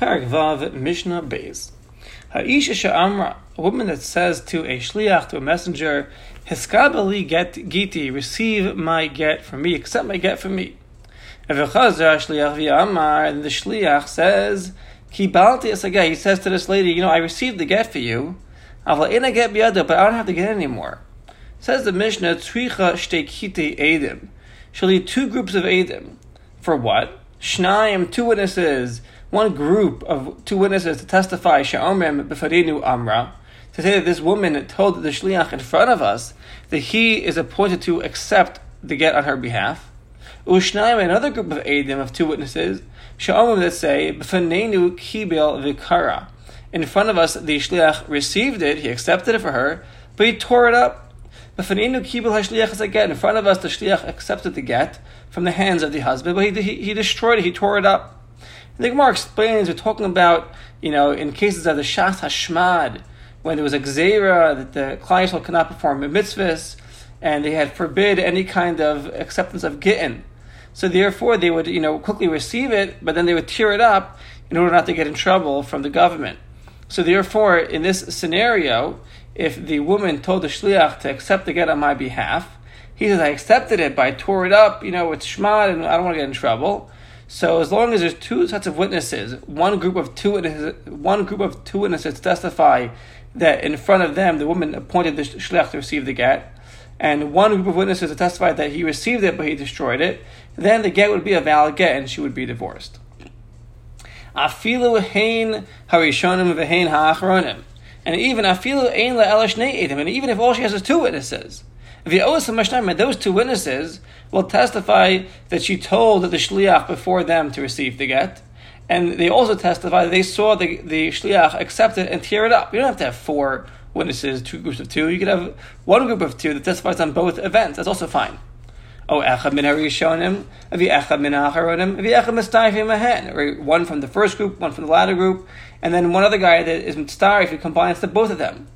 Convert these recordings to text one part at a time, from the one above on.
Parak Vav Mishnah Beis. Ha'isha she'amra, a woman that says to a shliach, to a messenger, Hiskabali get giti, receive my get from me, accept my get from me. And the shliach says, Kibalti asagah, he says to this lady, you know, I received the get for you, but I don't have to get anymore. Says the Mishnah, Tzricha shtekite edim. She'll need two groups of edim. For what? Shnaim, two witnesses, one group of two witnesses to testify, Sha'omrim b'farinu amra, to say that this woman told the shliach in front of us that he is appointed to accept the get on her behalf. Ushnaim, another group of edim, of two witnesses, Sha'omrim that say, b'fanenu kibel vikara. In front of us, the shliach received it, he accepted it for her, but he tore it up. B'fanenu kibel hashliach again. In front of us, the shliach accepted the get from the hands of the husband, but he, he, he destroyed it, he tore it up. The Gemara explains, we're talking about, you know, in cases of the Shas Hashmad, when there was a Gzeira that the clientele cannot perform a mitzvahs, and they had forbid any kind of acceptance of gittin. So therefore, they would, you know, quickly receive it, but then they would tear it up in order not to get in trouble from the government. So therefore, in this scenario, if the woman told the shliach to accept the get on my behalf, he says, I accepted it, but I tore it up, you know, it's shmad, and I don't want to get in trouble. So as long as there's two sets of witnesses, one group of two witnesses, one group of two witnesses testify that in front of them the woman appointed the shliach to receive the get, and one group of witnesses testify that he received it but he destroyed it, then the get would be a valid get and she would be divorced. Afilu hein harishonim v'hein ha'achronim. And even afilu ein la'elash ne'edim. And even if all she has is two witnesses, those two witnesses will testify that she told the shliach before them to receive the get, and they also testify that they saw the, the shliach accept it and tear it up. You don't have to have four witnesses, two groups of two. You could have one group of two that testifies on both events. That's also fine. Oh, echad min harishonim, avi echad min acharonim, avi echad mistayfim ahen. One from the first group, one from the latter group, and then one other guy that is if he combines the both of them.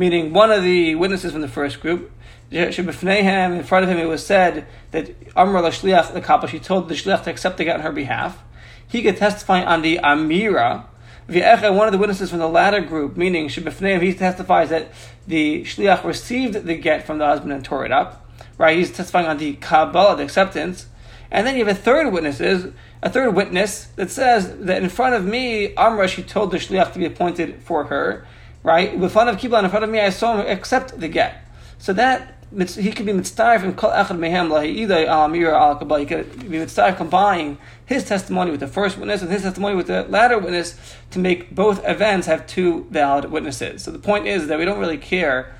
Meaning one of the witnesses from the first group in front of him, it was said that Amr Shliach the Kappa, she told the Shliach to accept the get on her behalf. He could testify on the Amira. One of the witnesses from the latter group, meaning Shebifneim, he testifies that the Shliach received the get from the husband and tore it up. Right? He's testifying on the Kabbalah, the acceptance. And then you have a third witness, a third witness that says that in front of me, Amra, she told the Shliach to be appointed for her. Right? In front of Kibla, in front of me, I saw him accept the get. So that he could be mitzvah from kol echad mehem lahidei al amir al kabbalah. He could be mitzvah combining his testimony with the first witness and his testimony with the latter witness to make both events have two valid witnesses. So the point is that we don't really care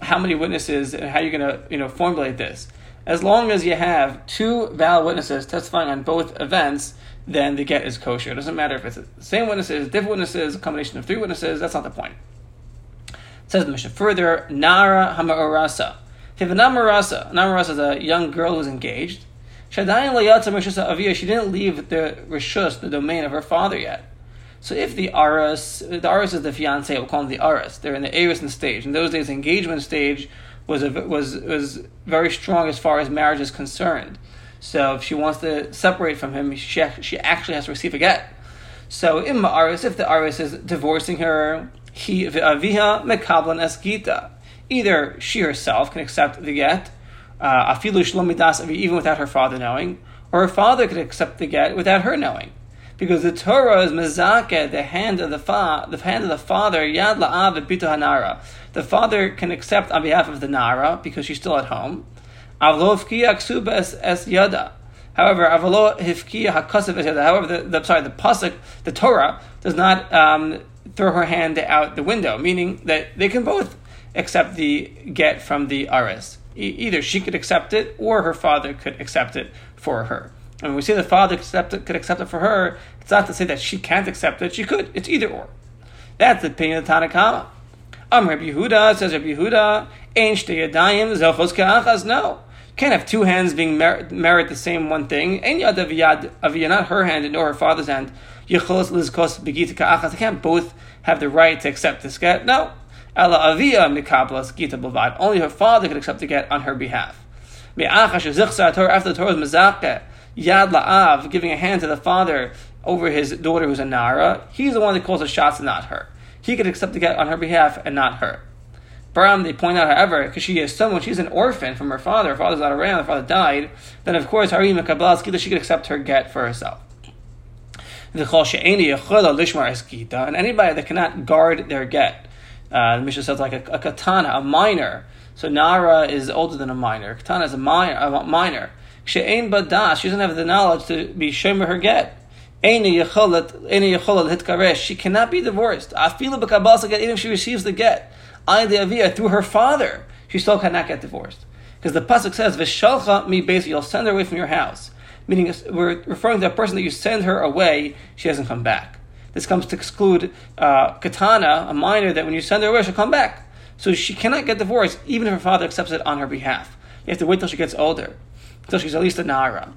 how many witnesses and how you're going to you know formulate this. As long as you have two valid witnesses testifying on both events, then the get is kosher. It doesn't matter if it's the same witnesses, different witnesses, a combination of three witnesses. That's not the point. Says the Mishnah further, Nara Hamarasa. If a namarasa, namarasa is a young girl who's engaged. She didn't leave the rishus, the domain of her father yet. So if the aras, the aras is the fiance, we'll call them the aras. They're in the arison stage. In those days, engagement stage was a, was was very strong as far as marriage is concerned. So if she wants to separate from him, she she actually has to receive a get. So in aras, if the aras is divorcing her, he aviha mekablan esgita either she herself can accept the get, uh, afilu shlomidas, even without her father knowing, or her father could accept the get without her knowing. Because the Torah is mezake, the hand of the fa, the hand of the father, yad la'av bito hanara. The father can accept on behalf of the nara because she's still at home. Avlo ksuba es yada. However, avlo hifkiya es. However, the, the sorry, the pasuk, the Torah does not um, throw her hand out the window, meaning that they can both accept the get from the aris. E- either she could accept it or her father could accept it for her. And when we say the father could accept it, could accept it for her, it's not to say that she can't accept it. She could. It's either or. That's the opinion of Tanakama. Um, Rabbi Yehuda says Rabbi Yehuda, Ein yadayim zelchos ka'achas. No, can't have two hands being merit, merit the same one thing. Ein yad aviyad, not her hand nor her father's hand. Yichos lizkos begita ka'achas. They can't both have the right to accept this get. No, Ella avia mikablas gita bavad. Only her father could accept the get on her behalf. After the Torah is yad la'av, giving a hand to the father over his daughter who's a Nara, he's the one that calls the shots and not her. He could accept the get on her behalf and not her. Bram, they point out, however, because she is someone, she's an orphan from her father, her father's not around, her father died, then of course, Harim Kabbalah she could accept her get for herself. And anybody that cannot guard their get, uh, the Mishnah says like a, a, katana, a minor. So Nara is older than a minor. Katana is a minor. A minor. She'ain she doesn't have the knowledge to be shomer her get. She cannot be divorced. Even if she receives the get through her father, she still cannot get divorced. Because the pasuk says, "V'shalcha mi base," you'll send her away from your house. Meaning, we're referring to a person that you send her away, she doesn't come back. This comes to exclude uh, katana, a minor that when you send her away, she'll come back. So she cannot get divorced, even if her father accepts it on her behalf. You have to wait till she gets older, until she's at least a nara.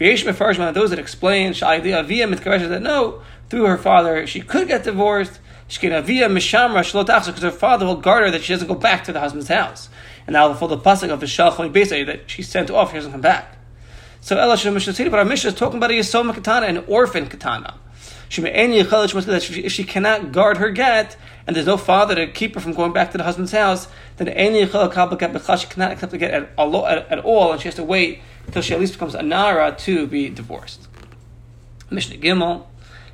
Of those that explain sha'idiyah via mitkaresh that no, through her father she could get divorced. She can via mishamra shlotachsa because her father will guard her that she doesn't go back to the husband's house. And now full the pasuk of the shalchoi basically that she sent off, she doesn't come back. So Ela Mishnah but our Mishnah is talking about a Yisoma Katana, an orphan Katana. That if she cannot guard her get, and there's no father to keep her from going back to the husband's house, then she cannot accept the get at, all, and she has to wait until she at least becomes a Nara to be divorced. Mishnah Gimel,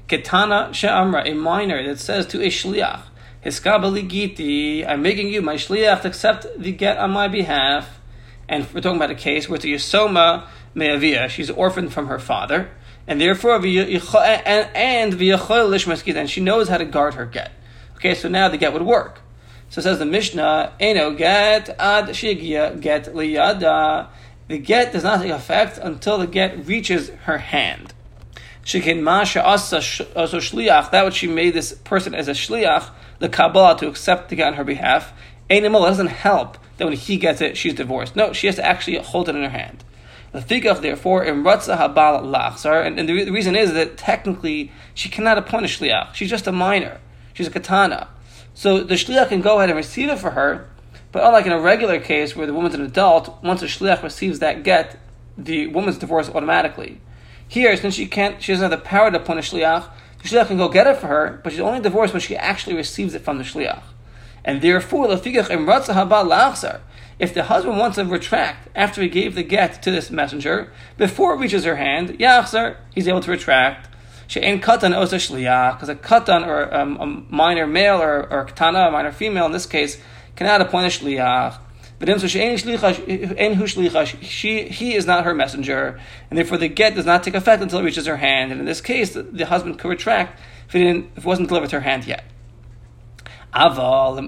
Ketana She'amra, a minor that says to a Shliach, Hiskabali Giti, I'm making you my Shliach to accept the get on my behalf. And we're talking about a case where it's a Yisoma Me'avia, she's orphaned from her father, and therefore, and, and and she knows how to guard her get. Okay, so now the get would work. So says the Mishnah, Eno get ad shigia get liyada the get does not take effect until the get reaches her hand. She Shekin masha asa shliach, that which she made this person as a shliach, the Kabbalah to accept the get on her behalf. Animal doesn't help that when he gets it, she's divorced. No, she has to actually hold it in her hand. The fikach, therefore, imratza habal lachzar, and, and the, the reason is that technically she cannot appoint a shliach. She's just a minor. She's a katana. So the shliach can go ahead and receive it for her, but unlike in a regular case where the woman's an adult, once a shliach receives that get, the woman's divorced automatically. Here, since she can't, she doesn't have the power to punish shliach. The shliach can go get it for her, but she's only divorced when she actually receives it from the shliach. And therefore, if the husband wants to retract after he gave the get to this messenger, before it reaches her hand, he's able to retract. She'en katan osa shliach, because a katan or um, a minor male or, or a katana, a minor female in this case, cannot appoint a since she, he is not her messenger, and therefore the get does not take effect until it reaches her hand. And in this case, the, husband could retract if, if it wasn't delivered to her hand yet. However,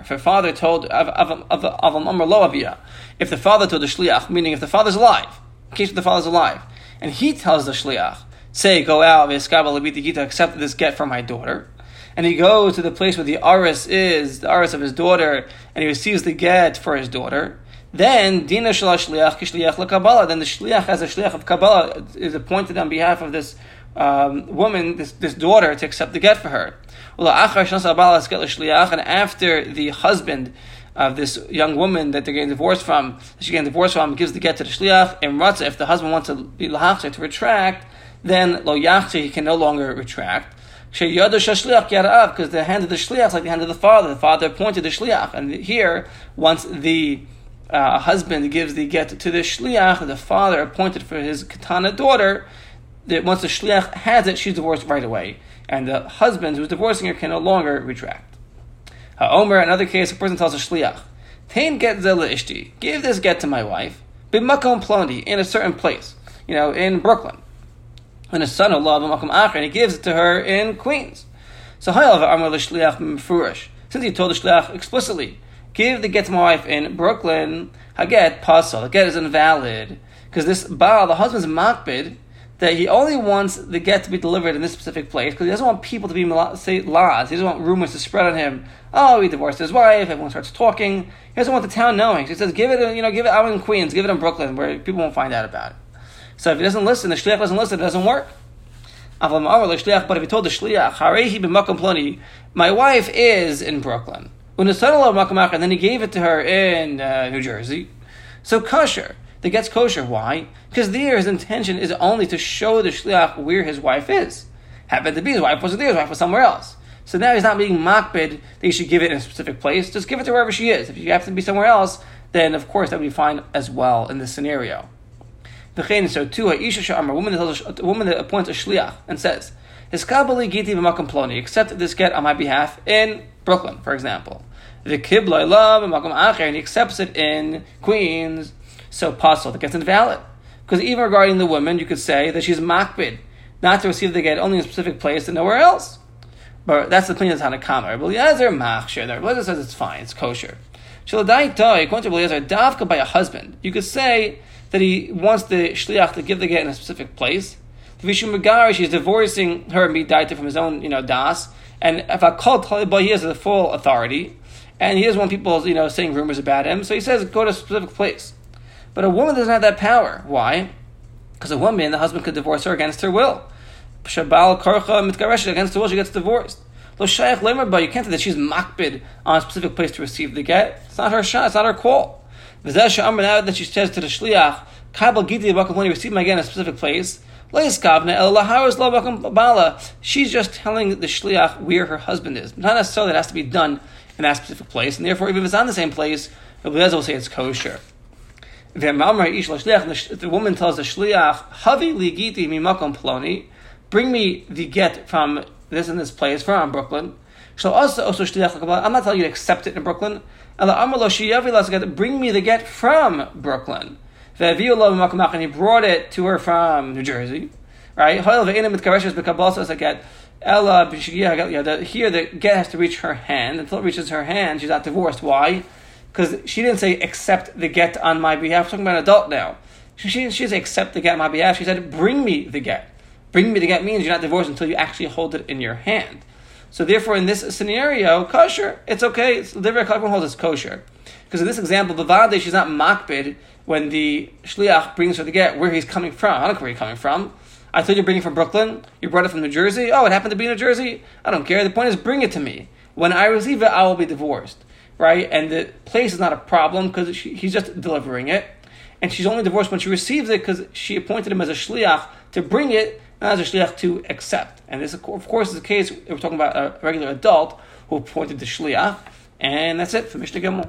if her father told if the father told the shliach, meaning if the father's alive, in case the father's alive, and he tells the shliach, say, go out, accept this get from my daughter, and he goes to the place where the aris is, the aris of his daughter, and he receives the get for his daughter, then dina shliach. Then the shliach as a shliach of Kabbalah is appointed on behalf of this um, woman, this, this daughter, to accept the get for her. And after the husband of this young woman that they're getting divorced from, she's getting divorced from, gives the get to the shliach, and ratza, if the husband wants to be lahachzer, to retract, then lo he can no longer retract because the hand of the shliach is like the hand of the father. The father appointed the shliach, and here, once the uh, husband gives the get to the shliach, the father appointed for his katana daughter, that once the shliach has it, she's divorced right away, and the husband who's divorcing her can no longer retract. Ha'omer, another case, a person tells a shliach, "Tain get zela ishti, give this get to my wife, b'makom ploni, in a certain place, you know, in Brooklyn." and his son-in-law of Makom Acher, and he gives it to her in Queens. So ha'alav amar l'shliach mfurish, Since he told the shliach explicitly, give the get to my wife in Brooklyn, Haget pasal, the get is invalid. Because this Baal, the husband's makbid, that he only wants the get to be delivered in this specific place because he doesn't want people to be say lies. He doesn't want rumors to spread on him. Oh, he divorced his wife. Everyone starts talking. He doesn't want the town knowing. So he says, "Give it, you know, give it out in Queens. Give it in Brooklyn, where people won't find out about it." So if he doesn't listen, the shliach doesn't listen, it doesn't work. But if he told the shliach, my wife is in Brooklyn, and then he gave it to her in uh, New Jersey, so kosher. The get's kosher. Why? Because there his intention is only to show the shliach where his wife is. Happened to be his wife wasn't there, his wife was somewhere else. So now he's not being makbid that you should give it in a specific place. Just give it to wherever she is. If you happen to be somewhere else, then of course that would be fine as well in this scenario. So too, a woman that a woman that appoints a shliach and says, "His kabali giti ploni," accept this get on my behalf in Brooklyn, for example. The kibla love and he accepts it in Queens. So puzzle that gets invalid because even regarding the woman, you could say that she's makbid, not to receive the get only in a specific place and nowhere else. But that's the opinion of Tanakama. Rabbi Eliezer machshir. Rabbi Eliezer says it's fine, it's kosher. Shaladai toy, according to Rabbi Eliezer, davka by a husband. You could say that he wants the shliach to give the get in a specific place. The Vishum Megarish, he's divorcing her and midaita from his own, you know, das. And if I call Talibah, he has the full authority. And he doesn't want people, you know, saying rumors about him. So he says, go to a specific place. But a woman doesn't have that power. Why? Because a woman, the husband could divorce her against her will. Shabal karcha mitgaresh against her will, she gets divorced. Lo shayach lemer, you can't say that she's makbid on a specific place to receive the get. It's not her shot. It's not her call. V'zeh she'amr now that she says to the shliach, kabel gidi bakum when you receive my get in a specific place. She's just telling the shliach where her husband is. Not necessarily it has to be done in that specific place, and therefore, even if it's not the same place, the will say it's kosher. The woman tells the shliach, "Havi ligiti mimakom ploni," bring me the get from this and this place from Brooklyn. So also, also shliach I'm not telling you to accept it in Brooklyn. Bring me the get from Brooklyn. And he brought it to her from New Jersey, right? Here the get has to reach her hand. Until it reaches her hand, she's not divorced. Why? Because she didn't say accept the get on my behalf. We're talking about an adult now. She, she, she didn't say accept the get on my behalf. She said, bring me the get. Bring me the get means you're not divorced until you actually hold it in your hand. So therefore, in this scenario, kosher, it's okay. It's liver kalkun holds it's kosher. Because in this example, the Bavade, she's not makbid when the shliach brings her the get where he's coming from. I don't know where he's coming from. I thought you're bringing from Brooklyn. You brought it from New Jersey. Oh, it happened to be in New Jersey. I don't care. The point is, bring it to me. When I receive it, I will be divorced right? And the place is not a problem because he's just delivering it. And she's only divorced when she receives it because she appointed him as a shliach to bring it, not as a shliach to accept. And this, of course, is the case. We're talking about a regular adult who appointed the shliach. And that's it for Mishnah Gimel.